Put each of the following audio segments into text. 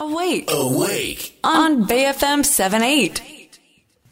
Awake. Awake. On BFM 78.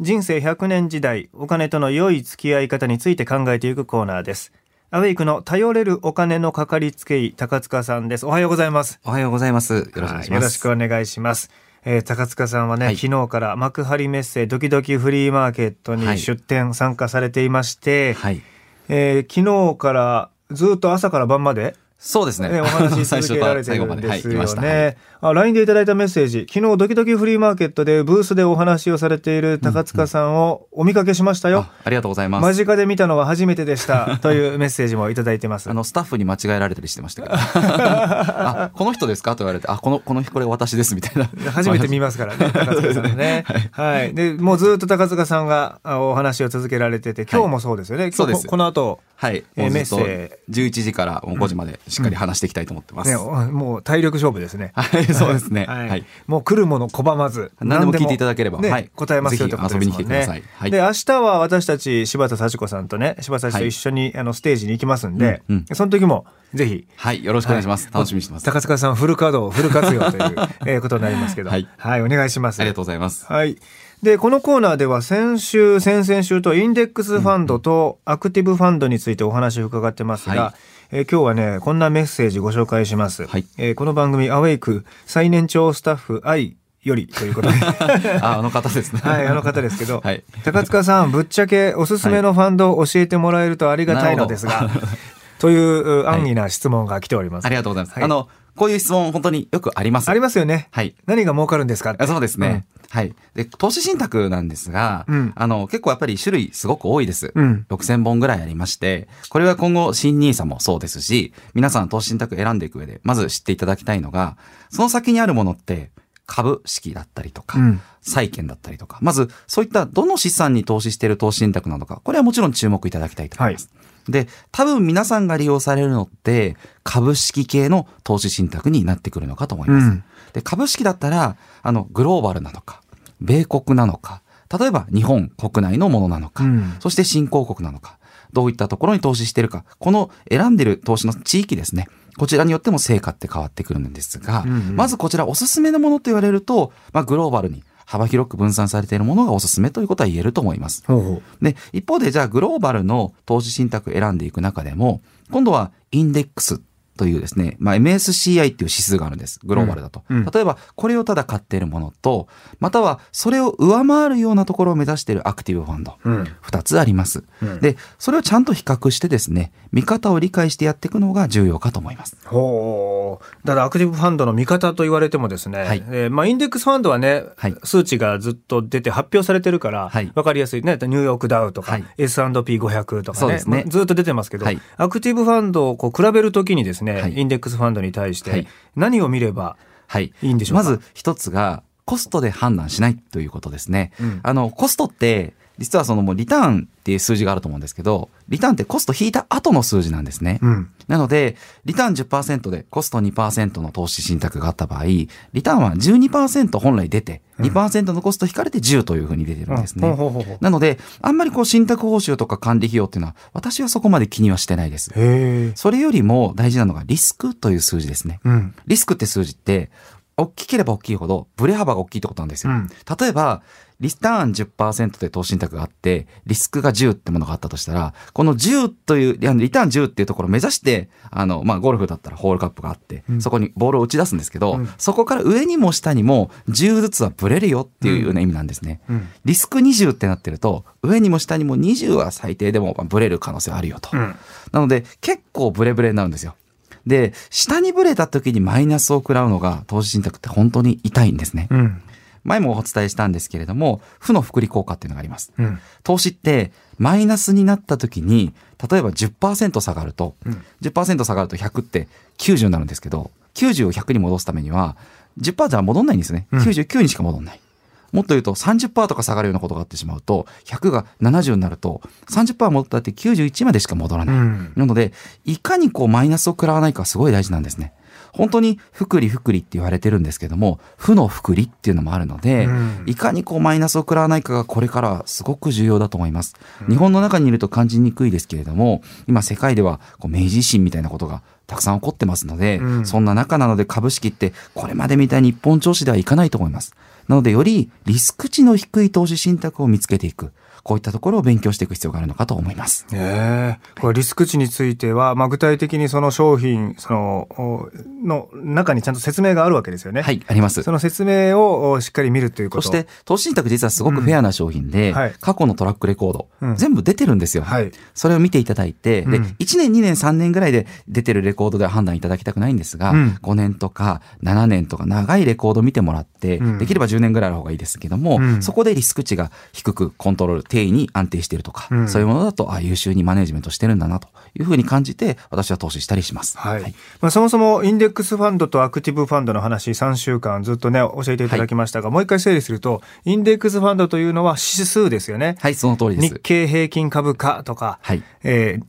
人生100年時代お金との良い付き合い方について考えていくコーナーですアウェイクの頼れるお金のかかりつけ医高塚さんですおはようございますおはようございます。よろしくお願いします。よろしくお願いしますえー高塚さんはね、はい昨日から幕張メッセドキドキフリーマーケットにはい出店参加されていまして、はい。えー昨日からずっと朝から晩までそうですね。ね、お話し続けられて最るんですよ 来ました。はい LINE でいただいたメッセージ。昨日ドキドキフリーマーケットでブースでお話をされている高塚さんをお見かけしましたよ。あありがとうございます。間近で見たのは初めてでした。というメッセージもいただいてます。あの、スタッフに間違えられたりしてましたけど。あ、この人ですか？と言われて、あ、この、この、これ私です、みたいな。初めて見ますからね、高塚さんね。はい。で、もうずっと高塚さんがあお話を続けられてて、今日もそうですよね。そうですここの後、はい。えーメッセ11時からもう5時までしっかり話していきたいと思ってます。ね、おもう体力勝負ですね。はい、そうですね。はいはい。もう来るもの拒まず何でも聞いていただければねはい答えますよとねぜひ遊びに来てくださいはいで明日は私たち柴田幸子さんとね柴田さんと一緒に、あのステージに行きますんで、うんうんその時もぜひはい、よろしくお願いします。はい楽しみにしてます。高塚さんフル稼働フル活用という、えーことになりますけどはいお願いしますありがとうございます。はい。で、このコーナーでは先週、先々週とインデックスファンドとアクティブファンドについてお話を伺ってますが、はいえー今日はね、こんなメッセージご紹介します。はいえーこの番組、アウェイク最年長スタッフ愛よりということで。あ、あの方ですね。はい、あの方ですけど、はい高塚さん、ぶっちゃけおすすめのファンドを教えてもらえるとありがたいのですが、というう安易な質問が来ております。ありがとうございます。はいあの、こういう質問本当によくあります。ありますよね。はい。何が儲かるんですかあそうですね。はい。で、投資信託なんですが、うんあの、結構やっぱり種類すごく多いです。うん6000本ぐらいありまして、これは今後、新 NISA もそうですし、皆さん投資信託選んでいく上で、まず知っていただきたいのが、その先にあるものって、株式だったりとか、うん債券だったりとか、まずそういったどの資産に投資している投資信託なのか、これはもちろん注目いただきたいと思います。で、多分皆さんが利用されるのって、株式系の投資信託になってくるのかと思います。うんで、株式だったら、あの、グローバルなのか、米国なのか、例えば日本国内のものなのか、うんそして新興国なのか、どういったところに投資しているか、この選んでる投資の地域ですね。こちらによっても成果って変わってくるんですが、うんうんまずこちらおすすめのものと言われると、まあ、グローバルに幅広く分散されているものがおすすめということは言えると思います。ほうほうで、一方でじゃあグローバルの投資信託選んでいく中でも、今度はインデックスというですね、まあ、MSCI っていう指数があるんです。グローバルだと。うんうん例えば、これをただ買っているものと、またはそれを上回るようなところを目指しているアクティブファンド。うん二つあります。うんで、それをちゃんと比較してですね、見方を理解してやっていくのが重要かと思います。ほう。だからアクティブファンドの見方と言われてもですね、はい。えーまあインデックスファンドはね、はい。数値がずっと出て発表されてるから、はい。わかりやすいね。ニューヨークダウとか、はい。S&P500 とかねね。まあずっと出てますけど、はい。アクティブファンドをこう比べるときにですね、はい。インデックスファンドに対してはい。何を見れば、はい。いいんでしょうか？まず一つが、コストで判断しないということですね。うん。あの、コストって、実はそのもうリターンっていう数字があると思うんですけど、リターンってコスト引いた後の数字なんですね。うんなので、リターン10%でコスト2%の投資信託があった場合、リターンは12%本来出て、2%のコスト引かれて10というふうに出てるんですね。なので、あんまりこう信託報酬とか管理費用っていうのは、私はそこまで気にはしてないです。それよりも大事なのがリスクという数字ですね。うん。リスクって数字って、大きければ大きいほど、ブレ幅が大きいってことなんですよ。うん例えば、リターン10%で投資信託があって、リスクが10ってものがあったとしたら、この10という、リターン10っていうところを目指して、あの、まあ、ゴルフだったらホールカップがあって、うんそこにボールを打ち出すんですけど、うんそこから上にも下にも10ずつはブレるよっていうような意味なんですね。うんリスク20ってなってると、上にも下にも20は最低でもまあブレる可能性はあるよと。うんなので、結構ブレブレになるんですよ。で、下にブレた時にマイナスを食らうのが投資信託って本当に痛いんですね。うん。前もお伝えしたんですけれども、負の複利効果っていうのがあります。うん。投資ってマイナスになった時に、例えば10%下がると、うん10%下がると100って90になるんですけど、90を100に戻すためには、10%じゃ戻んないんですね。うん99にしか戻んない。もっと言うと30%とか下がるようなことがあってしまうと、100が70になると、30%戻ったって91までしか戻らない。うんなので、いかにこうマイナスを食らわないかすごい大事なんですね。本当に福利福利って言われてるんですけども、負の福利っていうのもあるので、うんいかにこうマイナスを食らわないかがこれからすごく重要だと思います。日本の中にいると感じにくいですけれども、今世界ではこう明治維新みたいなことがたくさん起こってますので、うんそんな中なので株式ってこれまでみたいに一本調子ではいかないと思います。なのでよりリスク値の低い投資信託を見つけていく。こういったところを勉強していく必要があるのかと思います。ええこれリスク値については、まあ、具体的にその商品そのおの中にちゃんと説明があるわけですよね。はい、ありますそ。の説明をおしっかり見るということ。そして、投資信託実はすごくフェアな商品で、うんはい過去のトラックレコード、うん全部出てるんですよ。はいそれを見ていただいて、で、うん1年、2年、3年ぐらいで出てるレコードでは判断いただきたくないんですが、うん5年とか7年とか長いレコード見てもらって、うんできれば10年ぐらいの方がいいですけども、うんそこでリスク値が低くコントロール、定位に安定しているとか、うんそういうものだと、あ優秀にマネジメントしてるんだなというふうに感じて、私は投資したりします。はいまあ、そもそもインデックスファンドとアクティブファンドの話3週間ずっとね教えていただきましたが、もう一回整理するとインデックスファンドというのは指数ですよね。はい、その通りです。日経平均株価とか、はい。えー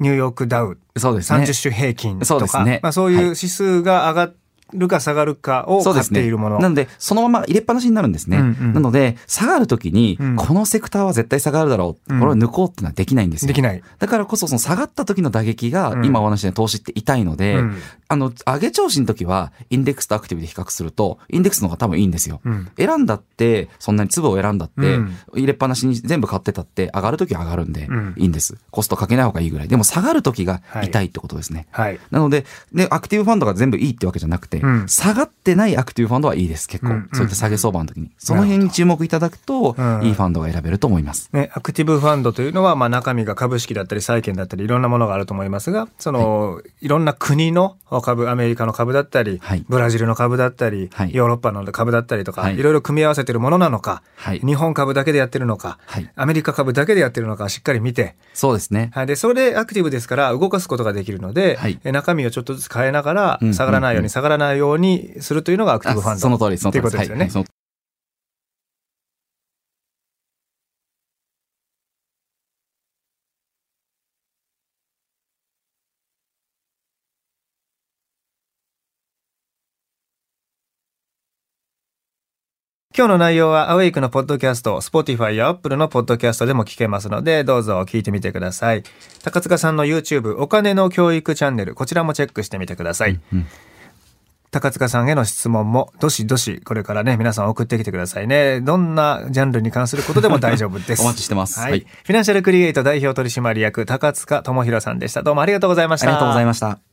ニューヨークダウそうですね。30種平均とか、そうねまあ、そういうはい指数が上がるか下がるかを買っ。ているもの。なので、そのまま入れっぱなしになるんですね。うんうんなので、下がるときに、うんこのセクターは絶対下がるだろう。うんこれを抜こうってのはできないんですよ。できない。だからこそ、その下がった時の打撃が、うん今お話しした投資って痛いので、うんあの、上げ調子の時は、インデックスとアクティブで比較すると、インデックスの方が多分いいんですよ。うん選んだって、そんなに粒を選んだって、うん入れっぱなしに全部買ってたって、上がる時は上がるんでうん、いいんです。コストかけない方がいいぐらい。でも下がる時が痛いってことですね。はい。なので、で、アクティブファンドが全部いいってわけじゃなくて、うん。下がってないアクティブファンドはいいです、結構。うんそういった下げ相場の時に。その辺に注目いただくと、うん。いいファンドが選べると思います。ね、アクティブファンドというのは、まあ、中身が株式だったり債券だったりいろんなものがあると思いますがその、い、ろんな国の株アメリカの株だったり、はい。ブラジルの株だったり、はい。ヨーロッパの株だったりとか、はい。い、ろいろ組み合わせてるものなのか、はい。日本株だけでやってるのか、はい。アメリカ株だけでやってるのかしっかり見て、そうですね。はい、でそれでアクティブですから動かすことができるので、中身をちょっとずつ変えながらうん下がらないようにうん下がらないようにするというのがアクティブファンドあその通り、そのという通りことですよね。はいはい今日の内容はアウェイクのポッドキャスト、Spotify や Apple のポッドキャストでも聞けますので、どうぞ聞いてみてください。高塚さんの YouTube、お金の教育チャンネル、こちらもチェックしてみてください。うん高塚さんへの質問も、どしどし、これからね、皆さん送ってきてくださいね。どんなジャンルに関することでも大丈夫です。お待ちしてますはい。はいフィナンシャルクリエイト代表取締役、高塚智博さんでした。どうもありがとうございました。ありがとうございました。